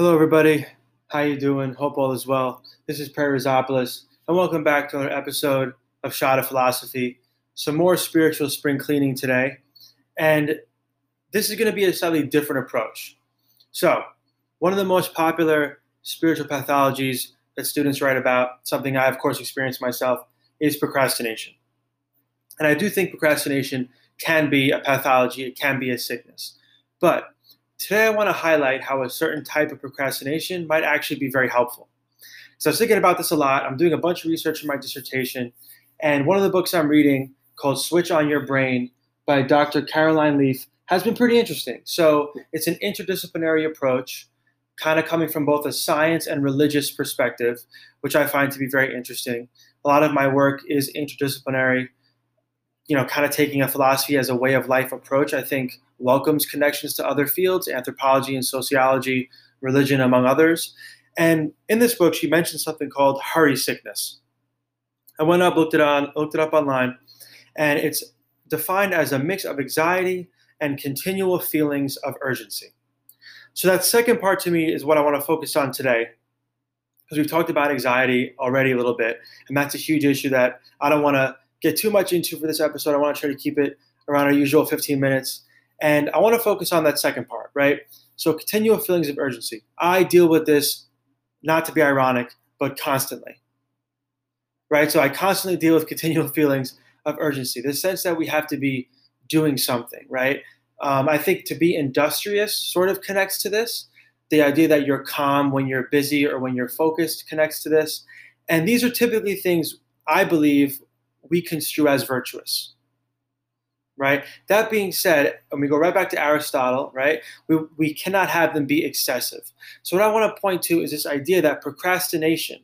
Hello, everybody. How you doing? Hope all is well. This is Perry Rizopoulos, and welcome back to another episode of Shot of Philosophy. Some more spiritual spring cleaning today, and this is going to be a slightly different approach. So, one of the most popular spiritual pathologies that students write about, something I, of course, experienced myself, is procrastination. And I do think procrastination can be a pathology, it can be a sickness. But Today, I want to highlight how a certain type of procrastination might actually be very helpful. So, I was thinking about this a lot. I'm doing a bunch of research for my dissertation, and one of the books I'm reading called Switch on Your Brain by Dr. Caroline Leaf has been pretty interesting. So, it's an interdisciplinary approach, kind of coming from both a science and religious perspective, which I find to be very interesting. A lot of my work is interdisciplinary you know, kind of taking a philosophy as a way of life approach, I think welcomes connections to other fields, anthropology and sociology, religion, among others. And in this book, she mentioned something called hurry sickness. I went up, looked it on, looked it up online, and it's defined as a mix of anxiety and continual feelings of urgency. So that second part to me is what I want to focus on today, because we've talked about anxiety already a little bit, and that's a huge issue that I don't want to get too much into for this episode. I want to try to keep it around our usual 15 minutes. And I want to focus on that second part, right? So, continual feelings of urgency. I deal with this, not to be ironic, but constantly, right? So, I constantly deal with continual feelings of urgency, the sense that we have to be doing something, right? Um, I think to be industrious sort of connects to this. The idea that you're calm when you're busy or when you're focused connects to this. And these are typically things I believe we construe as virtuous. Right? That being said, and we go right back to Aristotle, right? We, we cannot have them be excessive. So, what I want to point to is this idea that procrastination,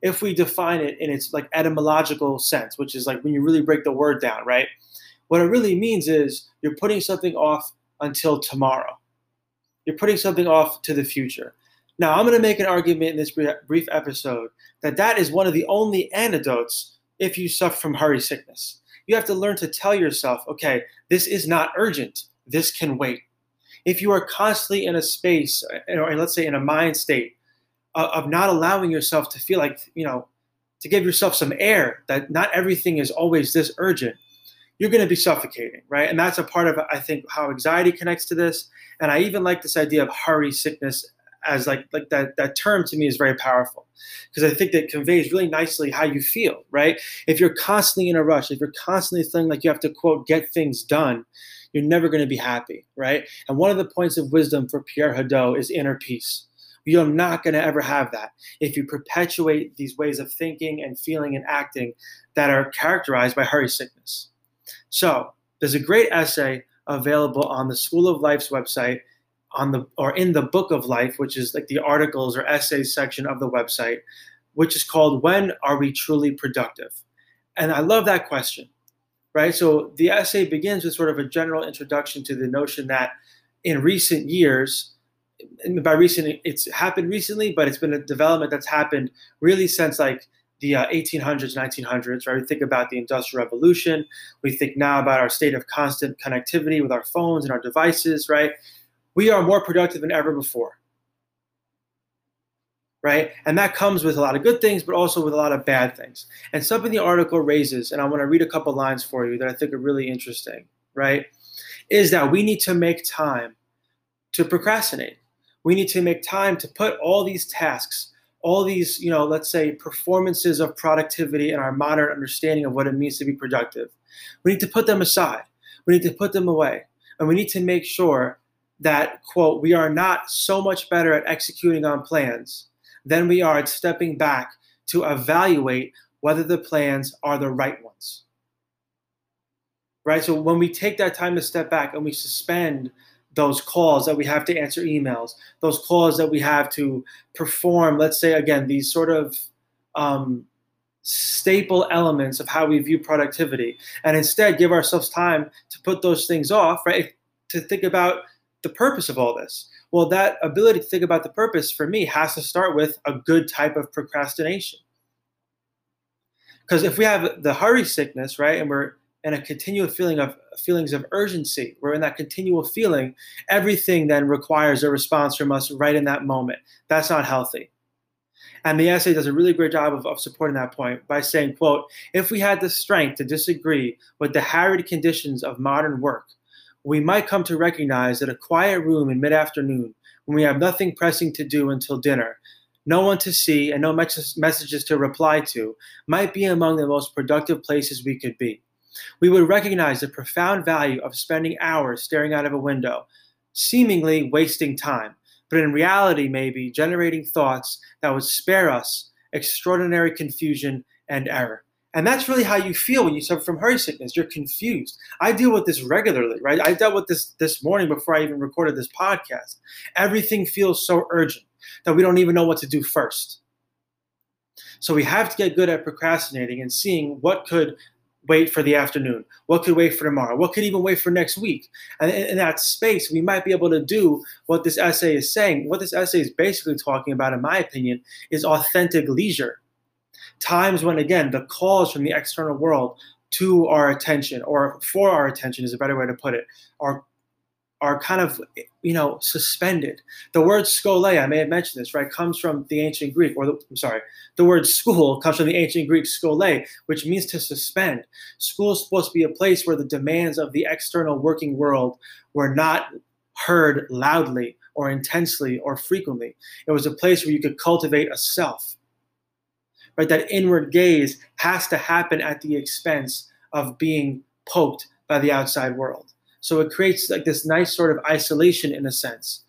if we define it in its like etymological sense, which is like when you really break the word down, right? What it really means is you're putting something off until tomorrow. You're putting something off to the future. Now, I'm going to make an argument in this brief episode that that is one of the only antidotes if you suffer from hurry sickness. You have to learn to tell yourself, okay, this is not urgent. This can wait. If you are constantly in a space, or let's say in a mind state, uh, of not allowing yourself to feel like, you know, to give yourself some air, that not everything is always this urgent, you're going to be suffocating, right? And that's a part of, I think, how anxiety connects to this. And I even like this idea of hurry sickness as like like that that term to me is very powerful because I think that conveys really nicely how you feel, right? If you're constantly in a rush, if you're constantly feeling like you have to quote get things done, you're never going to be happy, right? And one of the points of wisdom for Pierre Hadot is inner peace. You're not going to ever have that if you perpetuate these ways of thinking and feeling and acting that are characterized by hurry sickness. So, there's a great essay available on the School of Life's website on the or in the book of life, which is like the articles or essays section of the website, which is called When Are We Truly Productive? And I love that question, right? So the essay begins with sort of a general introduction to the notion that in recent years, by recent, it's happened recently, but it's been a development that's happened really since like the uh, 1800s, 1900s, right? We think about the Industrial Revolution. We think now about our state of constant connectivity with our phones and our devices, right? We are more productive than ever before. Right? And that comes with a lot of good things, but also with a lot of bad things. And something the article raises, and I want to read a couple lines for you that I think are really interesting, right? Is that we need to make time to procrastinate. We need to make time to put all these tasks, all these, you know, let's say performances of productivity and our modern understanding of what it means to be productive. We need to put them aside. We need to put them away. And we need to make sure that, quote, we are not so much better at executing on plans than we are at stepping back to evaluate whether the plans are the right ones. Right? So when we take that time to step back and we suspend those calls that we have to answer emails, those calls that we have to perform, let's say again, these sort of um, staple elements of how we view productivity, and instead give ourselves time to put those things off, right? To think about the purpose of all this? Well, that ability to think about the purpose for me has to start with a good type of procrastination. Because if we have the hurry sickness, right, and we're in a continual feeling of feelings of urgency. We're in that continual feeling. Everything then requires a response from us right in that moment. That's not healthy. And the essay does a really great job of, of supporting that point by saying, quote, if we had the strength to disagree with the harried conditions of modern work, we might come to recognize that a quiet room in mid-afternoon when we have nothing pressing to do until dinner, no one to see, and no messages to reply to, might be among the most productive places we could be. We would recognize the profound value of spending hours staring out of a window, seemingly wasting time, but in reality, maybe generating thoughts that would spare us extraordinary confusion and error. And that's really how you feel when you suffer from hurry sickness. You're confused. I deal with this regularly, right? I dealt with this this morning before I even recorded this podcast. Everything feels so urgent that we don't even know what to do first. So we have to get good at procrastinating and seeing what could wait for the afternoon? What could wait for tomorrow? What could even wait for next week? And in that space, we might be able to do what this essay is saying. What this essay is basically talking about, in my opinion, is authentic leisure. Times when, again, the calls from the external world to our attention, or for our attention is a better way to put it, are are kind of you know suspended. The word skole, I may have mentioned this, right, comes from the ancient Greek, or the, I'm sorry, the word school comes from the ancient Greek skole, which means to suspend. School is supposed to be a place where the demands of the external working world were not heard loudly or intensely or frequently. It was a place where you could cultivate a self. Right, that inward gaze has to happen at the expense of being poked by the outside world. So it creates like this nice sort of isolation in a sense.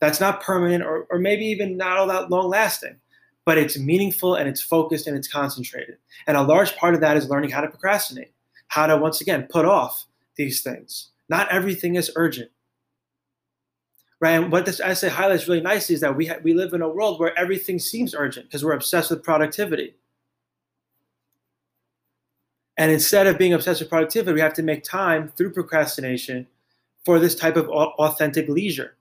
That's not permanent or, or maybe even not all that long lasting, but it's meaningful and it's focused and it's concentrated. And a large part of that is learning how to procrastinate, how to once again put off these things. Not everything is urgent. Right? And what this essay highlights really nicely is that we, ha- we live in a world where everything seems urgent because we're obsessed with productivity. And instead of being obsessed with productivity, we have to make time through procrastination for this type of authentic leisure.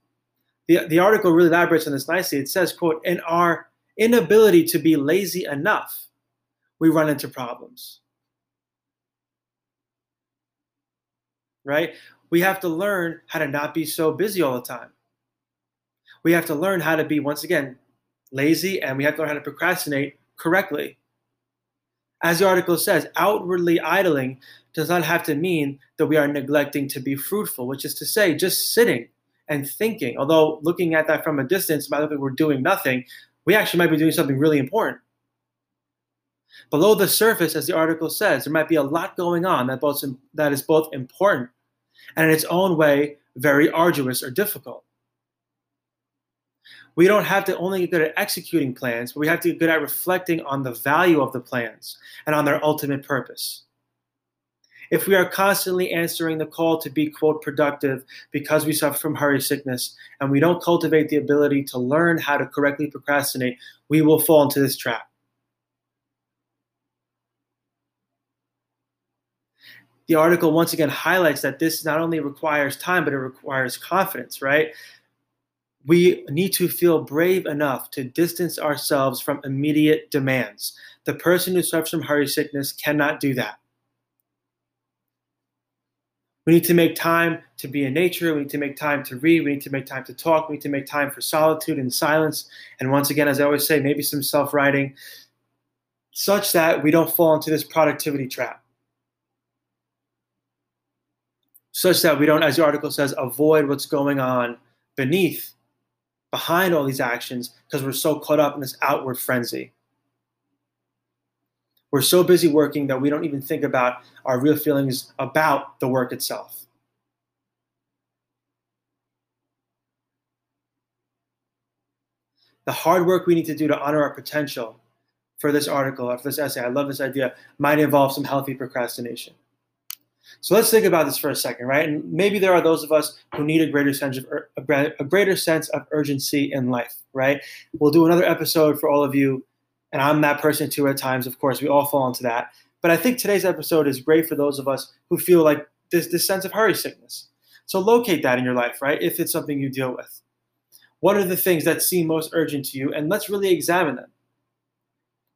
The, the article really elaborates on this nicely. It says, quote, in our inability to be lazy enough, we run into problems. Right? We have to learn how to not be so busy all the time. We have to learn how to be, once again, lazy and we have to learn how to procrastinate correctly. As the article says, outwardly idling does not have to mean that we are neglecting to be fruitful, which is to say, just sitting and thinking. Although looking at that from a distance might look like we're doing nothing, we actually might be doing something really important. Below the surface, as the article says, there might be a lot going on that, both, that is both important and in its own way very arduous or difficult we don't have to only get good at executing plans, but we have to get good at reflecting on the value of the plans and on their ultimate purpose. If we are constantly answering the call to be, quote, productive because we suffer from hurry sickness and we don't cultivate the ability to learn how to correctly procrastinate, we will fall into this trap. The article once again highlights that this not only requires time, but it requires confidence, right? We need to feel brave enough to distance ourselves from immediate demands. The person who suffers from hurry sickness cannot do that. We need to make time to be in nature. We need to make time to read. We need to make time to talk. We need to make time for solitude and silence. And once again, as I always say, maybe some self writing, such that we don't fall into this productivity trap. Such that we don't, as the article says, avoid what's going on beneath behind all these actions because we're so caught up in this outward frenzy. We're so busy working that we don't even think about our real feelings about the work itself. The hard work we need to do to honor our potential for this article or for this essay, I love this idea, might involve some healthy procrastination. So let's think about this for a second, right? And maybe there are those of us who need a greater sense of a greater sense of urgency in life, right? We'll do another episode for all of you, and I'm that person too at times. Of course, we all fall into that. But I think today's episode is great for those of us who feel like this this sense of hurry sickness. So locate that in your life, right? If it's something you deal with. What are the things that seem most urgent to you? And let's really examine them.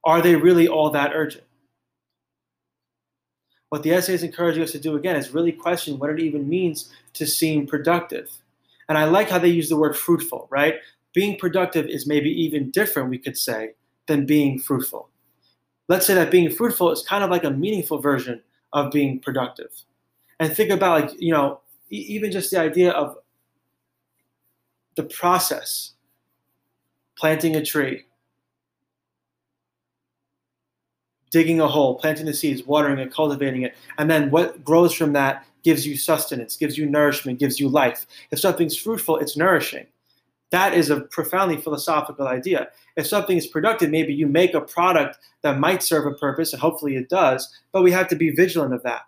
Are they really all that urgent? What the essay is encouraging us to do again is really question what it even means to seem productive. And I like how they use the word fruitful, right? Being productive is maybe even different, we could say, than being fruitful. Let's say that being fruitful is kind of like a meaningful version of being productive. And think about, like, you know, even just the idea of the process planting a tree, digging a hole, planting the seeds, watering it, cultivating it, and then what grows from that gives you sustenance, gives you nourishment, gives you life. If something's fruitful, it's nourishing. That is a profoundly philosophical idea. If something is productive, maybe you make a product that might serve a purpose, and hopefully it does, but we have to be vigilant of that.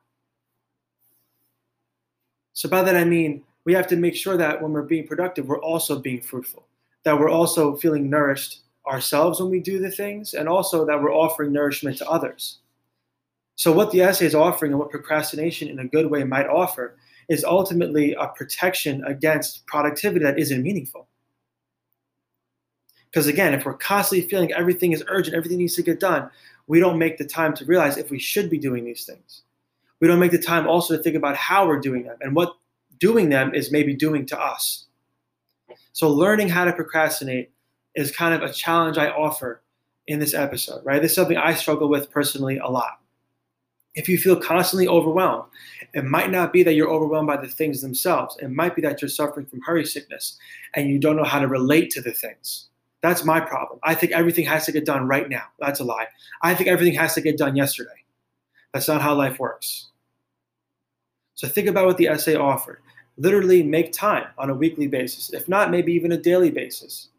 So, by that I mean, we have to make sure that when we're being productive, we're also being fruitful, that we're also feeling nourished ourselves when we do the things, and also that we're offering nourishment to others. So, what the essay is offering and what procrastination in a good way might offer is ultimately a protection against productivity that isn't meaningful. Because again, if we're constantly feeling everything is urgent, everything needs to get done, we don't make the time to realize if we should be doing these things. We don't make the time also to think about how we're doing them and what doing them is maybe doing to us. So, learning how to procrastinate is kind of a challenge I offer in this episode, right? This is something I struggle with personally a lot. If you feel constantly overwhelmed, it might not be that you're overwhelmed by the things themselves. It might be that you're suffering from hurry sickness and you don't know how to relate to the things. That's my problem. I think everything has to get done right now. That's a lie. I think everything has to get done yesterday. That's not how life works. So think about what the essay offered. Literally make time on a weekly basis, if not, maybe even a daily basis,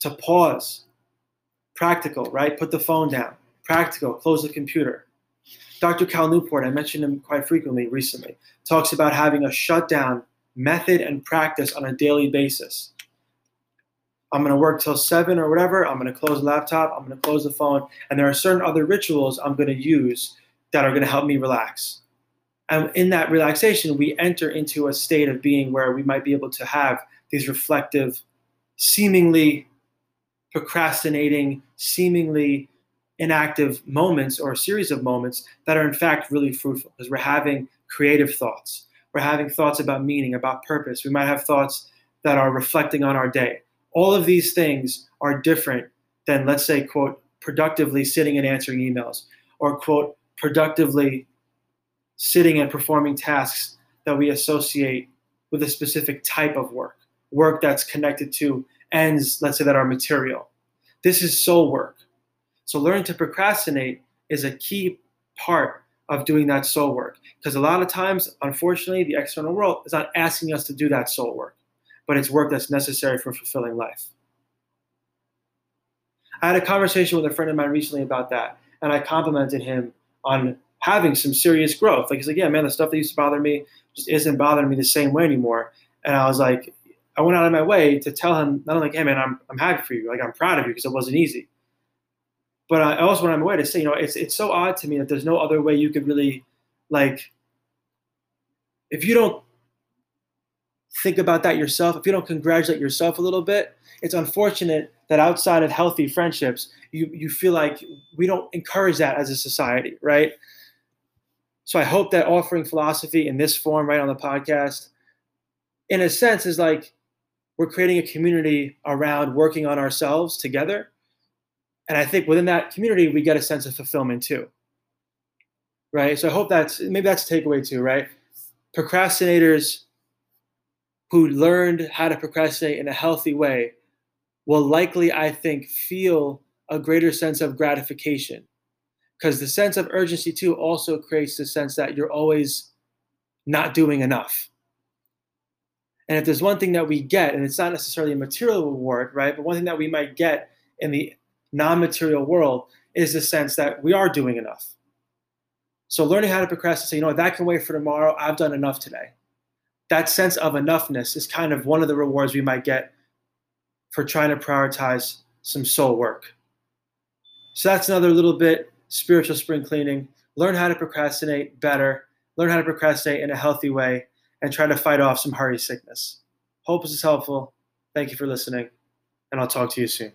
to pause. Practical, right? Put the phone down. Practical, close the computer. Dr. Cal Newport, I mentioned him quite frequently recently, talks about having a shutdown method and practice on a daily basis. I'm going to work till seven or whatever. I'm going to close the laptop. I'm going to close the phone. And there are certain other rituals I'm going to use that are going to help me relax. And in that relaxation, we enter into a state of being where we might be able to have these reflective, seemingly procrastinating, seemingly inactive moments or a series of moments that are in fact really fruitful because we're having creative thoughts. We're having thoughts about meaning, about purpose. We might have thoughts that are reflecting on our day. All of these things are different than, let's say, quote, productively sitting and answering emails or, quote, productively sitting and performing tasks that we associate with a specific type of work, work that's connected to ends, let's say, that are material. This is soul work. So, learning to procrastinate is a key part of doing that soul work. Because a lot of times, unfortunately, the external world is not asking us to do that soul work, but it's work that's necessary for fulfilling life. I had a conversation with a friend of mine recently about that, and I complimented him on having some serious growth. Like he's like, yeah, man, the stuff that used to bother me just isn't bothering me the same way anymore. And I was like, I went out of my way to tell him not only, like, hey man, I'm I'm happy for you, like I'm proud of you because it wasn't easy. But I also went out of my way to say, you know, it's it's so odd to me that there's no other way you could really, like, if you don't think about that yourself, if you don't congratulate yourself a little bit, it's unfortunate that outside of healthy friendships, you you feel like we don't encourage that as a society, right? So I hope that offering philosophy in this form, right on the podcast, in a sense, is like we're creating a community around working on ourselves together. And I think within that community, we get a sense of fulfillment too. Right. So I hope that's maybe that's a takeaway too, right? Procrastinators who learned how to procrastinate in a healthy way will likely, I think, feel a greater sense of gratification because the sense of urgency too also creates the sense that you're always not doing enough. And if there's one thing that we get, and it's not necessarily a material reward, right? But one thing that we might get in the non material world is the sense that we are doing enough. So learning how to procrastinate, say, you know, that can wait for tomorrow. I've done enough today. That sense of enoughness is kind of one of the rewards we might get for trying to prioritize some soul work. So that's another little bit spiritual spring cleaning, learn how to procrastinate better, learn how to procrastinate in a healthy way, and try to fight off some hurry sickness. Hope this is helpful. Thank you for listening, and I'll talk to you soon.